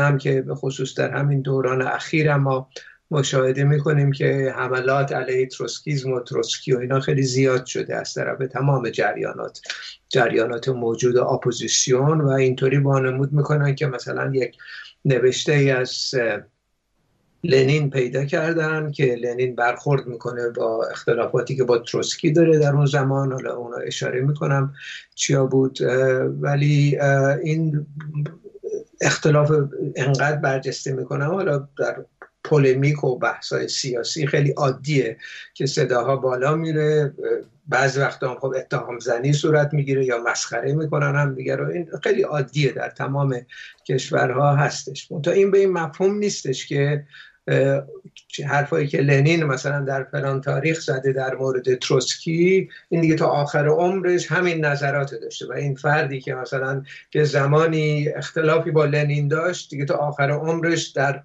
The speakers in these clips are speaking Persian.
هم که به خصوص در همین دوران اخیر ما مشاهده می‌کنیم که حملات علیه تروسکیزم و تروسکی و اینا خیلی زیاد شده از طرف تمام جریانات جریانات موجود اپوزیسیون و اینطوری وانمود می‌کنن که مثلا یک نوشته ای از لنین پیدا کردن که لنین برخورد می‌کنه با اختلافاتی که با تروسکی داره در اون زمان. حالا اونا اشاره می‌کنم چیا بود ولی این اختلاف انقدر برجسته می‌کنم حالا در پولمیک و بحثای سیاسی خیلی عادیه که صداها بالا میره. بعضی وقتا هم خب اتهام زنی صورت می‌گیره یا مسخره می‌کنن هم دیگه رو. این خیلی عادیه در تمام کشورها هستش. تا این به این مفهوم نیستش که حرفایی که لنین مثلا در فلان تاریخ زده در مورد تروسکی این دیگه تا آخر عمرش همین نظرات داشته و این فردی که مثلا که زمانی اختلافی با لنین داشت دیگه تا آخر عمرش در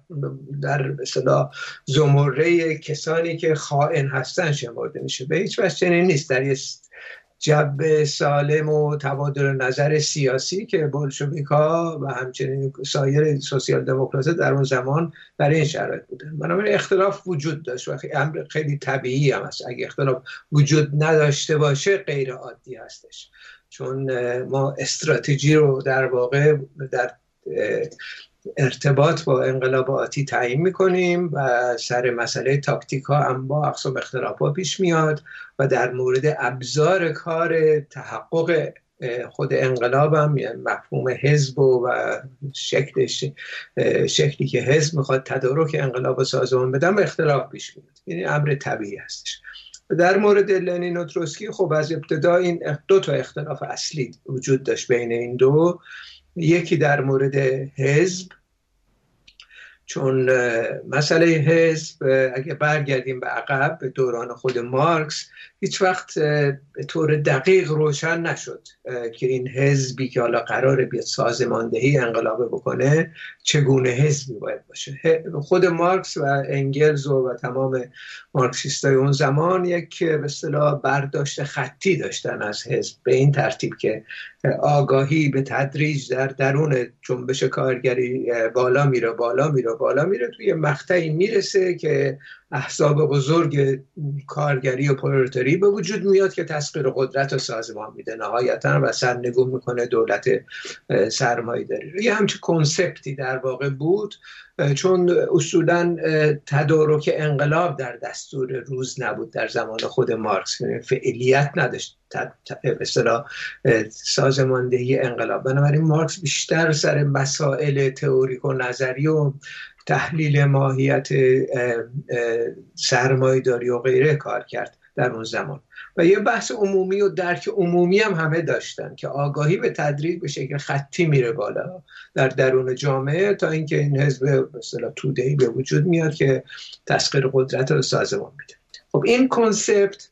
در مثلا زمره کسانی که خائن هستن شمرده میشه. به هیچ وجه چنین نیست. در جو سالم و تبادل نظر سیاسی که بولشویکا و همچنین سایر سوسیال دموکرات در اون زمان در این شرایط بودن. بنابراین اختلاف وجود داشت و امر خیلی طبیعی هم است اگه اختلاف وجود نداشته باشه غیر عادی هستش. چون ما استراتژی رو در واقع در ارتباط با انقلاب آتی تعیین می‌کنیم و سر مسئله تاکتیک ها هم با اقسام اختلاف پیش میاد و در مورد ابزار کار تحقق خود انقلاب هم یعنی مفهوم حزب و شکلش شکلی که حزب می‌خواد تدارک انقلاب و سازمان به اختلاف پیش میاد. یعنی امر طبیعی هستش. در مورد لنین و تروسکی خب از ابتدا این دو تا اختلاف اصلی وجود داشت بین این دو. یکی در مورد حزب چون مسئله حزب اگه برگردیم به عقب به دوران خود مارکس هیچ وقت به طور دقیق روشن نشد که این حزبی که حالا قرار بیاد سازماندهی انقلابه بکنه چگونه حزبی باید باشه. خود مارکس و انگلز و, و تمام مارکسیستای اون زمان یک به اصطلاح برداشت خطی داشتن از حزب به این ترتیب که آگاهی به تدریج در درون جنبش کارگری بالا میره بالا میره بالا میره توی مقطعی می‌رسه که احزاب بزرگ کارگری و پرولتاری به وجود میاد که تسخیر قدرت و سازمان میده. نهایتا و سرنگون می‌کنه دولت سرمایه داری یه همچه کنسپتی در واقع بود چون اصولا تدارک انقلاب در دستور روز نبود در زمان خود مارکس. یعنی فعلیت نداشت. مثلا سازماندهی انقلاب. بنابراین مارکس بیشتر سر مسائل تئوریک و نظری و تحلیل ماهیت سرمایداری و غیره کار کرد در اون زمان. و یه بحث عمومی و درک عمومی هم همه داشتن که آگاهی به تدریج به شکل خطی میره بالا در درون جامعه تا اینکه این حزب مثلا تودهی به وجود میاد که تسخیر قدرت رو سازمان میده. خب این کنسپت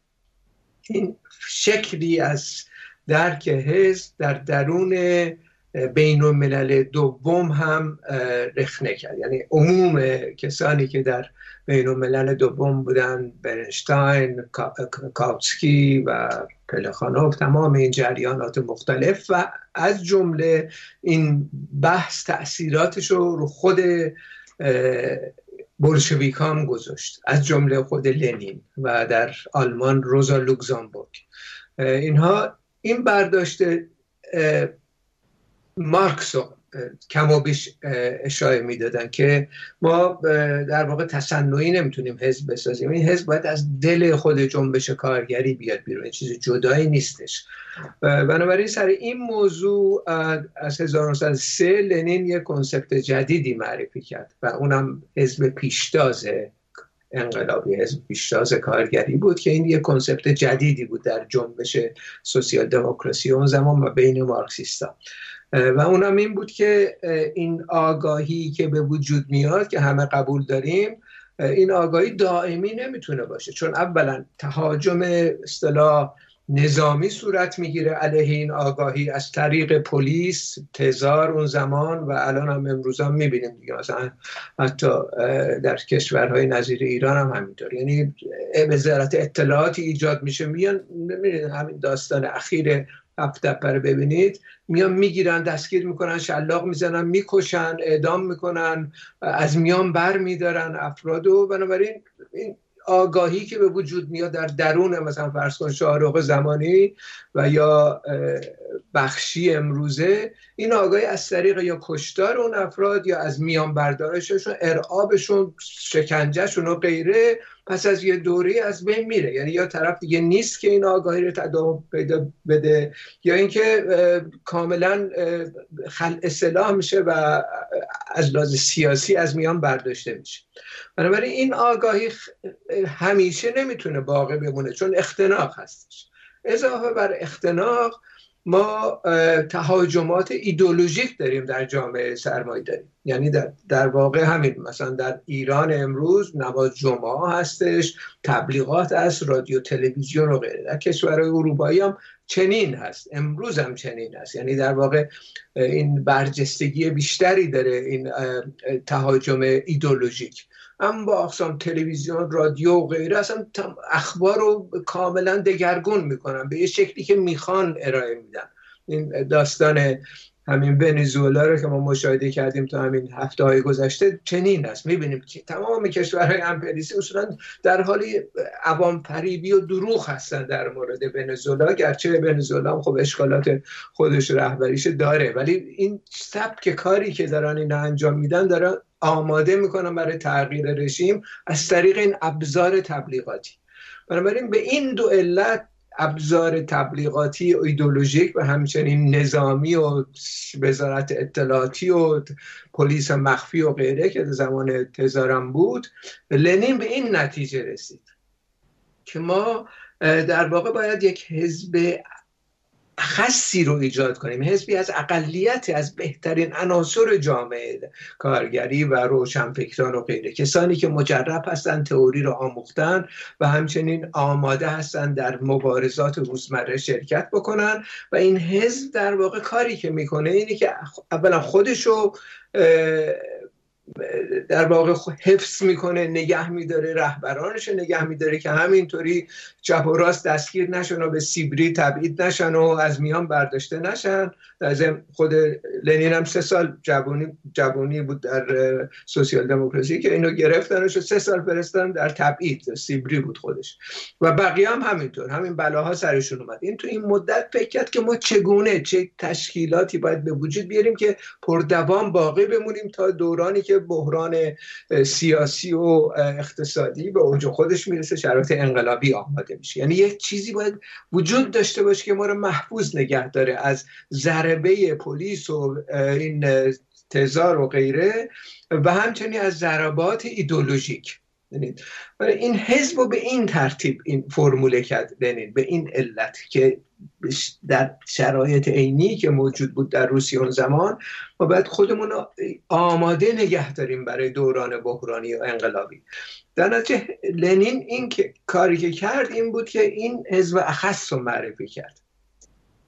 این شکلی از درک حزب در درون بین الملل دوم هم رخنه کرد. یعنی عموم کسانی که در بین الملل دوم بودن برنشتاین، کاوتسکی و پلخانوف تمام این جریانات مختلف و از جمله این بحث تاثیراتش رو رو خود بولشویک هم گذاشت. از جمله خود لنین و در آلمان روزا لوکزامبورگ. اینها این برداشت مارکس رو کم و بیش اشاره می‌دادن که ما در واقع تصنعی نمی‌تونیم حزب بسازیم. این حزب باید از دل خود جنبش کارگری بیاد بیرون. چیز جدایی نیستش. بنابراین سر این موضوع از 1903 لنین یک کنسپت جدیدی معرفی کرد و اونم حزب پیشتاز انقلابی حزب پیشتاز کارگری بود که این یک کنسپت جدیدی بود در جنبش سوسیال دموکراسی اون زمان و بین مارکسیستا. و اونم این بود که این آگاهی که به وجود میاد که همه قبول داریم این آگاهی دائمی نمی‌تونه باشه. چون اولا تهاجم اصطلاح نظامی صورت می‌گیره علیه این آگاهی. از طریق پلیس تزار اون زمان و الان هم امروز هم می‌بینیم دیگه. مثلا حتی در کشورهای نظیر ایران هم همینطور. یعنی وزارت اطلاعاتی ایجاد میشه. میان همین داستان اخیر هفت رو ببینید. میان می‌گیرن دستگیر می‌کنن شلاق می‌زنن می‌کشن اعدام می‌کنن از میان بر میدارن افراد و بنابراین این آگاهی که به وجود میاد در درون مثلا فرض کن شاهرخ زمانی و یا بخشی امروزه این آگاهی از طریق یا کشتار اون افراد یا از میان بردارششون ارعابشون شکنجهشون و غیره پس از یه دوری از بین میره. یعنی یا طرف دیگه نیست که این آگاهی رو تداوم پیدا بده یا اینکه کاملا خل اصلاح میشه و از لحاظ سیاسی از میان برداشته میشه. بنابراین این آگاهی همیشه نمی‌تونه باقی بمونه چون اختناق هستش. اضافه بر اختناق ما تهاجمات ایدولوژیک داریم در جامعه سرمایه داریم. یعنی در, در واقع همین مثلا در ایران امروز نماز جمعه هستش تبلیغات از رادیو تلویزیون و غیره. در کشورهای اروپایی هم چنین هست. امروز هم چنین هست. یعنی در واقع این برجستگی بیشتری داره این تهاجم ایدولوژیک اما با اقسام تلویزیون رادیو و غیره اصلا اخبار رو کاملا دگرگون می‌کنن. به یه شکلی که می‌خوان ارائه میدن. این داستان همین ونزوئلا رو که ما مشاهده کردیم تا همین هفته های گذشته چنین است. می‌بینیم که تمام کشورهای امپریسی اصولا در حال عوام فریبی و دروغ هستن در مورد ونزوئلا گرچه ونزوئلا هم خب اشکالات خودش رهبریش داره. ولی این سبک کاری که دارن این انجام میدن دارن آماده می‌کنن برای تغییر رژیم از طریق این ابزار تبلیغاتی. بنابراین به این دو علت ابزار تبلیغاتی و ایدولوژیک و همچنین نظامی و وزارت اطلاعاتی و پلیس مخفی و غیره که زمان تزارم بود لنین به این نتیجه رسید که ما در واقع باید یک حزب خاصی رو ایجاد کنیم. حزبی از اقلیت از بهترین عناصر جامعه کارگری و روشنفکران و غیره. کسانی که مجرب هستند تئوری رو آموختن و همچنین آماده هستند در مبارزات روزمره شرکت بکنن. و این حزب در واقع کاری که می‌کنه اینه که اولا خودشو در واقع حفظ می‌کنه نگه میداره رهبرانش نگه میداره که همینطوری چپ و راست دستگیر نشن و به سیبری تبعید نشن و از میان برداشته نشن. از خود لنین هم سه سال جوانی, جوانی بود در سوسیال دموکراسی که اینو گرفتنش و سه سال فرستن در تبعید سیبری بود خودش. و بقیه هم همینطور همین بلاها سرشون اومد. این تو این مدت فکر کرد که ما چگونه چه تشکیلاتی باید به وجود بیاریم که پردوام باقی بمونیم تا دورانی که بحران سیاسی و اقتصادی به اوج خودش می‌رسه شرایط انقلابی آماده میشه. یعنی یک چیزی باید وجود داشته باشه که ما رو محفوظ نگه داره از ضربه پلیس و این تزار و غیره و همچنین از ضربات ایدولوژیک. این حزب رو به این ترتیب این فرموله کرد لنین به این علت که در شرایط عینی که موجود بود در روسیه اون زمان ما باید خودمون رو آماده نگه داریم برای دوران بحرانی و انقلابی. در نتیجه لنین این که کاری که کرد این بود که این حزب اخص رو معرفی کرد.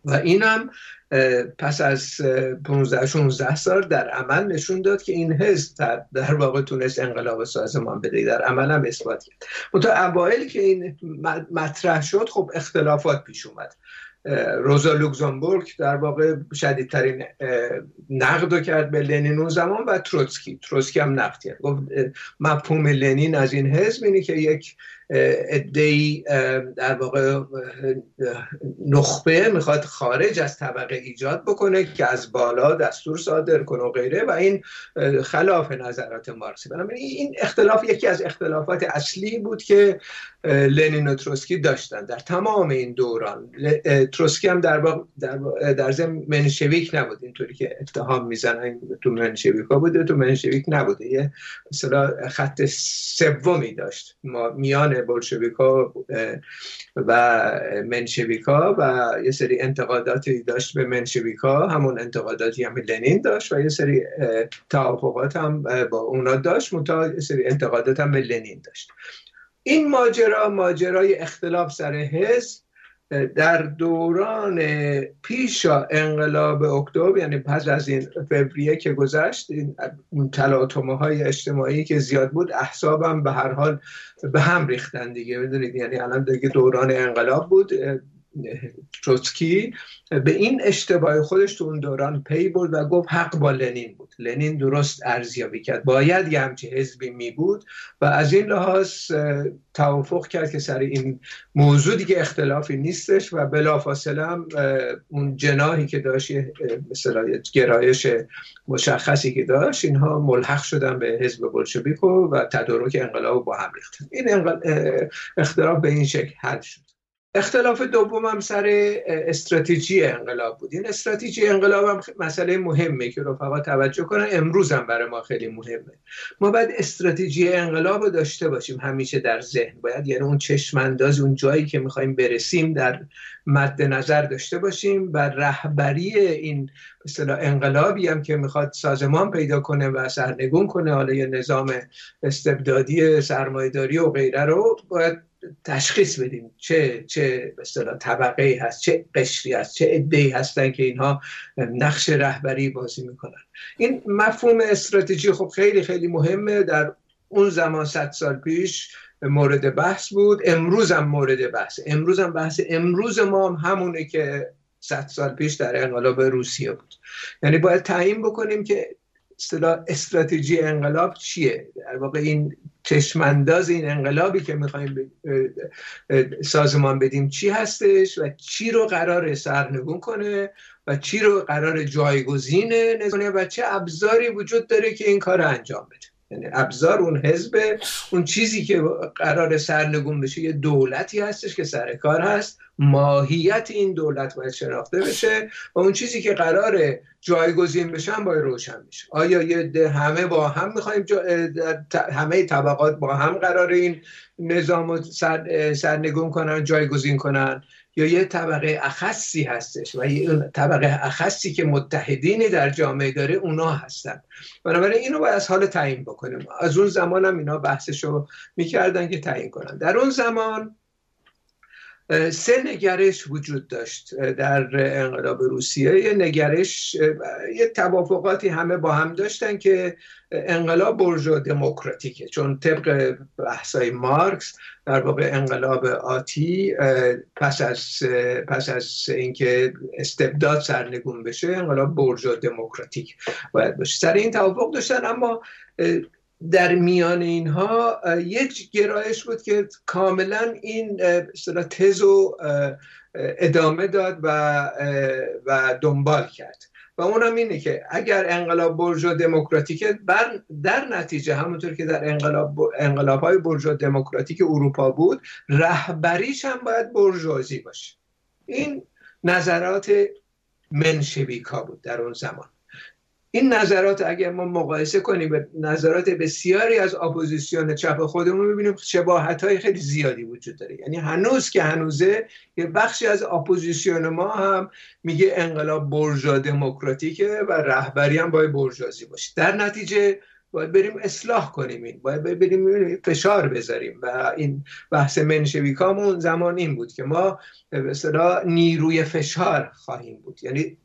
و اینم پس از 15 16 سال در عمل نشون داد که این حزب در واقع تونست انقلاب سازمان بده. در عمل هم اثبات کرد. منتها اوایل که این مطرح شد خب اختلافات پیش اومد. روزا لوکزامبورگ در واقع شدیدترین نقد کرد به لنین اون زمان و تروتسکی. تروتسکی هم نقد کرد. گفت مفهوم لنین از این حزب اینه که یک ادهی در واقع نخبه می‌خواد خارج از طبقه ایجاد بکنه که از بالا دستور صادر کنه و غیره و این خلاف نظرات مارکسی بنابراین این اختلاف یکی از اختلافات اصلی بود که لنین و تروسکی داشتن. در تمام این دوران تروسکی هم در در, در ضمن منشویک نبود. اینطوری که اتهام می‌زنن تو منشویک ها بوده تو منشویک نبوده. یه خط سومی داشت. ما میان بلشویکا و منشویکا و یه سری انتقاداتی داشت به منشویکا همون انتقاداتی هم لنین داشت و یه سری توافقات هم با اونا داشت. منتها یه سری انتقادات هم به لنین داشت. این ماجرا ماجرای اختلاف سر حزب در دوران پیش انقلاب اکتبر یعنی پس از این فوریه که گذشت این تلاطمه های اجتماعی که زیاد بود احسابم به هر حال به هم ریختن دیگه می‌دونید یعنی الان دیگه دوران انقلاب بود. تروتسکی به این اشتباه خودش تو اون دوران پی برد و گفت حق با لنین بود. لنین درست ارزیابی کرد. باید یه همچی حزبی می بود و از این لحاظ توافق کرد که سر این موضوع دیگه اختلافی نیستش و بلافاصله هم اون جناحی که داشت مثلا گرایش مشخصی که داشت اینها ملحق شدن به حزب بلشویک و تدارک انقلاب با هم ریختن. این اختلاف به این شکل حل شد. اختلاف دوم هم سر استراتژی انقلاب بود. این استراتژی انقلاب هم مسئله مهمه که رفقا توجه کنن. امروز هم برای ما خیلی مهمه. ما باید استراتژی انقلاب رو داشته باشیم. همیشه در ذهن. باید یعنی اون چشمانداز اون جایی که می‌خوایم برسیم در مد نظر داشته باشیم و رهبری این مثلا انقلابی هم که می‌خواد سازمان پیدا کنه و سرنگون کنه. حالا یه نظام استبدادی سرمایداری و غیره رو باید تشخیص بدیم چه چه به طبقه هست چه قشری هست چه عده‌ای هستن که اینها نقش رهبری بازی می‌کنن. این مفهوم استراتژی خب خیلی خیلی مهمه. در اون زمان صد سال پیش مورد بحث بود. امروز هم مورد بحث. امروز هم بحث. امروز ما هم همونه که صد سال پیش در انقلاب روسیه بود. یعنی باید تعیین بکنیم که اصطلاح استراتژی انقلاب چیه؟ در واقع این چشمانداز این انقلابی که می‌خوایم سازمان بدیم چی هستش و چی رو قرار سرنگون کنه و چی رو قرار جایگزین کنه و چه ابزاری وجود داره که این کار رو انجام بده. یعنی ابزار اون حزب اون چیزی که قرار سرنگون بشه یه دولتی هستش که سر کار هست. ماهیت این دولت باید شناخته بشه و اون چیزی که قرار جایگزین بشن باید روشن بشه. آیا یه همه با هم می‌خوایم همه طبقات با هم قرار این نظام سر... سرنگون کنن جایگزین کنن؟ یا یه طبقه اخصی هستش و اون طبقه اخصی که متحدینی در جامعه داره اونا هستن. بنابراین اینو باید از حال تعیین بکنیم. از اون زمان هم اینا بحثشو می‌کردن که تعیین کنن. در اون زمان سه نگرش وجود داشت در انقلاب روسیه. یه نگرش یه توافقاتی همه با هم داشتن که انقلاب برجو دموکراتیکه. چون طبق بحثای مارکس در واقع انقلاب آتی پس از پس از اینکه استبداد سرنگون بشه انقلاب برجو دموکراتیک باید باشه. سر این توافق داشتن اما در میان اینها یک گرایش بود که کاملا این تز رو ادامه داد و, و دنبال کرد. و اونم اینه که اگر انقلاب برجو دموکراتیک بر در نتیجه همونطور که در انقلاب انقلاب های برجو دموکراتیک اروپا بود رهبریش هم باید بورژوازی باشه. این نظرات منشویکا بود در اون زمان. این نظرات اگر ما مقایسه کنیم به نظرات بسیاری از اپوزیسیون چپ خودمون می‌بینیم شباهت های خیلی زیادی وجود داره. یعنی هنوز که هنوزه یه بخشی از اپوزیسیون ما هم میگه انقلاب بورژوا دموکراتیکه و رهبری هم باید بورژوازی باشه. در نتیجه باید بریم اصلاح کنیم این باید بریم فشار بذاریم. و این بحث منشویکامون زمان این بود که ما به نیروی فشار خواهیم بود. یعنی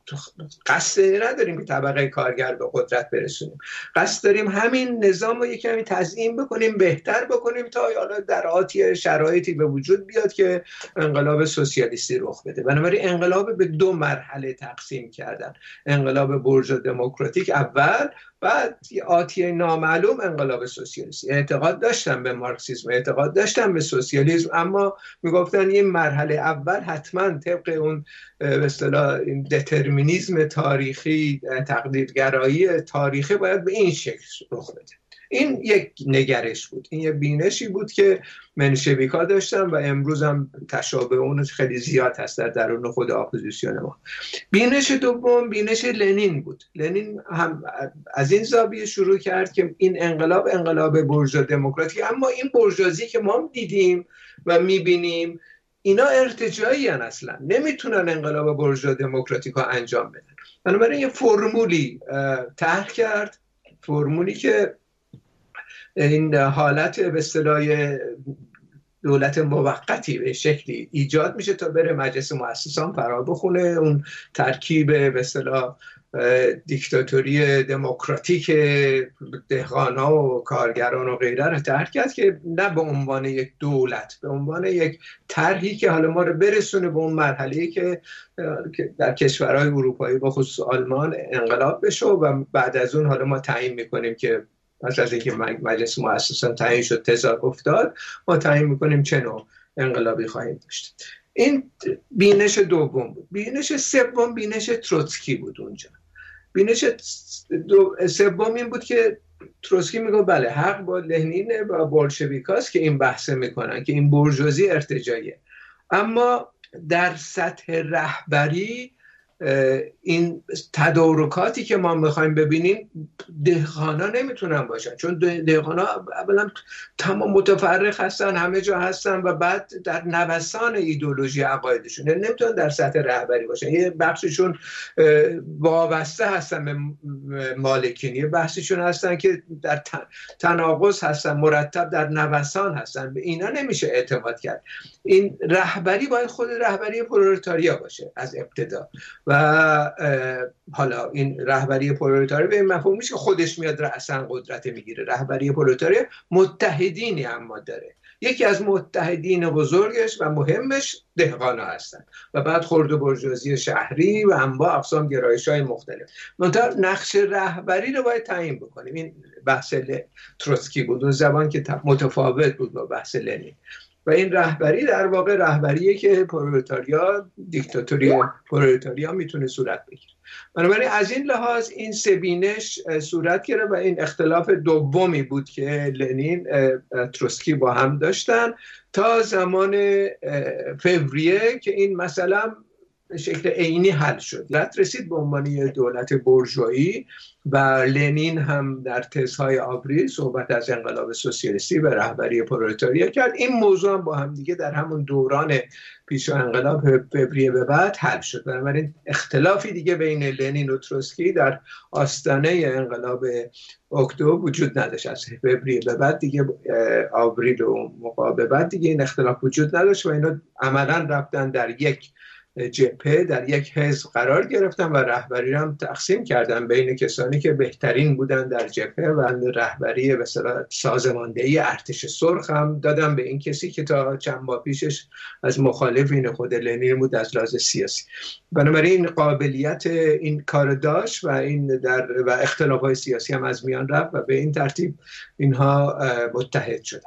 قصد نداریم که طبقه کارگر به قدرت برسونیم. قصد داریم همین نظام رو یکمی تزیین بکنیم بهتر بکنیم تا حالا در آتی شرایطی به وجود بیاد که انقلاب سوسیالیستی رخ بده. بنابراین انقلاب به دو مرحله تقسیم کردن. انقلاب برج دموکراتیک اول بعد آتی نامعلوم انقلاب سوسیالیستی اعتقاد داشتم به مارکسیسم اعتقاد داشتم به سوسیالیسم اما می‌گفتن این مرحله اول حتما طبق اون به اصطلاح دترمینیزم تاریخی تقدیرگرایی تاریخی باید به این شکل رخ بده. این یک نگرش بود. این یه بینشی بود که منشویکا داشتن و امروز هم تشابه اون خیلی زیاد هست در درون خود اپوزیسیون ما. بینش دوم بینش لنین بود. لنین هم از این زاویه شروع کرد که این انقلاب انقلاب برجا دموکراتی اما این برجازی که ما دیدیم و می‌بینیم اینا ارتجایی هن اصلا. نمی‌تونن انقلاب برجا دموکراتیک ها انجام بدن. بنابراین یه فرمولی طرح کرد. فرمولی که این حالت به اصطلاح دولت موقتی به شکلی ایجاد میشه تا بره مجلس مؤسسان فرا بخونه. اون ترکیب به اصطلاح دیکتاتوری دموکراتیک دهقانا و کارگران و غیره رو ترک کرد که نه به عنوان یک دولت به عنوان یک طرحی که حالا ما رو برسونه به اون مرحله که در کشورهای اروپایی با خصوص آلمان انقلاب بشه و بعد از اون حالا ما تعیین می‌کنیم که پس از اینکه مجلس مؤسسان تعیین شد تزار افتاد ما تعیین می‌کنیم چه نوع انقلابی خواهیم داشت. این بینش دوم بود. بینش سوم بینش تروتسکی بود اونجا. بینش سوم این بود که تروتسکی میگه بله حق با لهنین و بولشویکاست که این بحثه می‌کنن که این برجوزی ارتجاییه اما در سطح رهبری این تدارکاتی که ما می‌خوایم ببینیم دهقانا نمی‌تونن باشن. چون دهقانا اولا تمام متفرق هستن همه جا هستن و بعد در نوسان ایدئولوژی عقایدشون یعنی نمی‌تونن در سطح رهبری باشن. یه بخششون وابسته هستن به مالکین. یه بخششون هستن که در تناقض هستن مرتب در نوسان هستن. به اینا نمیشه اعتماد کرد. این رهبری باید خود رهبری پرولتاریا باشه از ابتدا. و حالا این رهبری پرولتاری به این مفهوم که خودش میاد رأسا قدرت می‌گیره. رهبری پرولتاری متحدینی اما داره. یکی از متحدین بزرگش و مهمش دهقانا هستن و بعد خرد و برجوازی شهری و انواع اقسام گرایش های مختلف. منتها نقش رهبری رو باید تعیین بکنیم. این بحث تروتسکی بود. اون زبان که متفاوت بود با بحث لنین. و این رهبری در واقع رهبریه که پرولتاریا دیکتاتوری پرولتاریا می‌تونه صورت بگیره. بنابراین از این لحاظ این سبینش صورت گرفت و این اختلاف دومی بود که لنین تروسکی با هم داشتن تا زمان فوریه که این مثلا به شکل عینی حل شد. دولت رسید به عنوان دولت برجویی و لنین هم در تزهای آوریل صحبت از انقلاب سوسیالیستی و رهبری پرولتاریا کرد. این موضوع هم با هم دیگه در همون دوران پیش انقلاب فوریه به بعد حل شد. بنابراین اختلافی دیگه بین لنین و تروسکی در آستانه انقلاب اکتبر وجود نداشت. از فوریه به بعد دیگه آوریل و مقابل بعد دیگه این اختلاف وجود نداشت و اینا عملا رفتن در یک جپه در یک حزب قرار گرفتن و رهبری هم تقسیم کردن بین کسانی که بهترین بودن در جبهه و رهبری به سازماندهی ارتش سرخ هم دادن به این کسی که تا چند ماه پیشش از مخالفین خود لنین بود از لحاظ سیاسی. بنابراین قابلیت این کار داشت و این در و اختلاف های سیاسی هم از میان رفت و به این ترتیب اینها متحد شدن.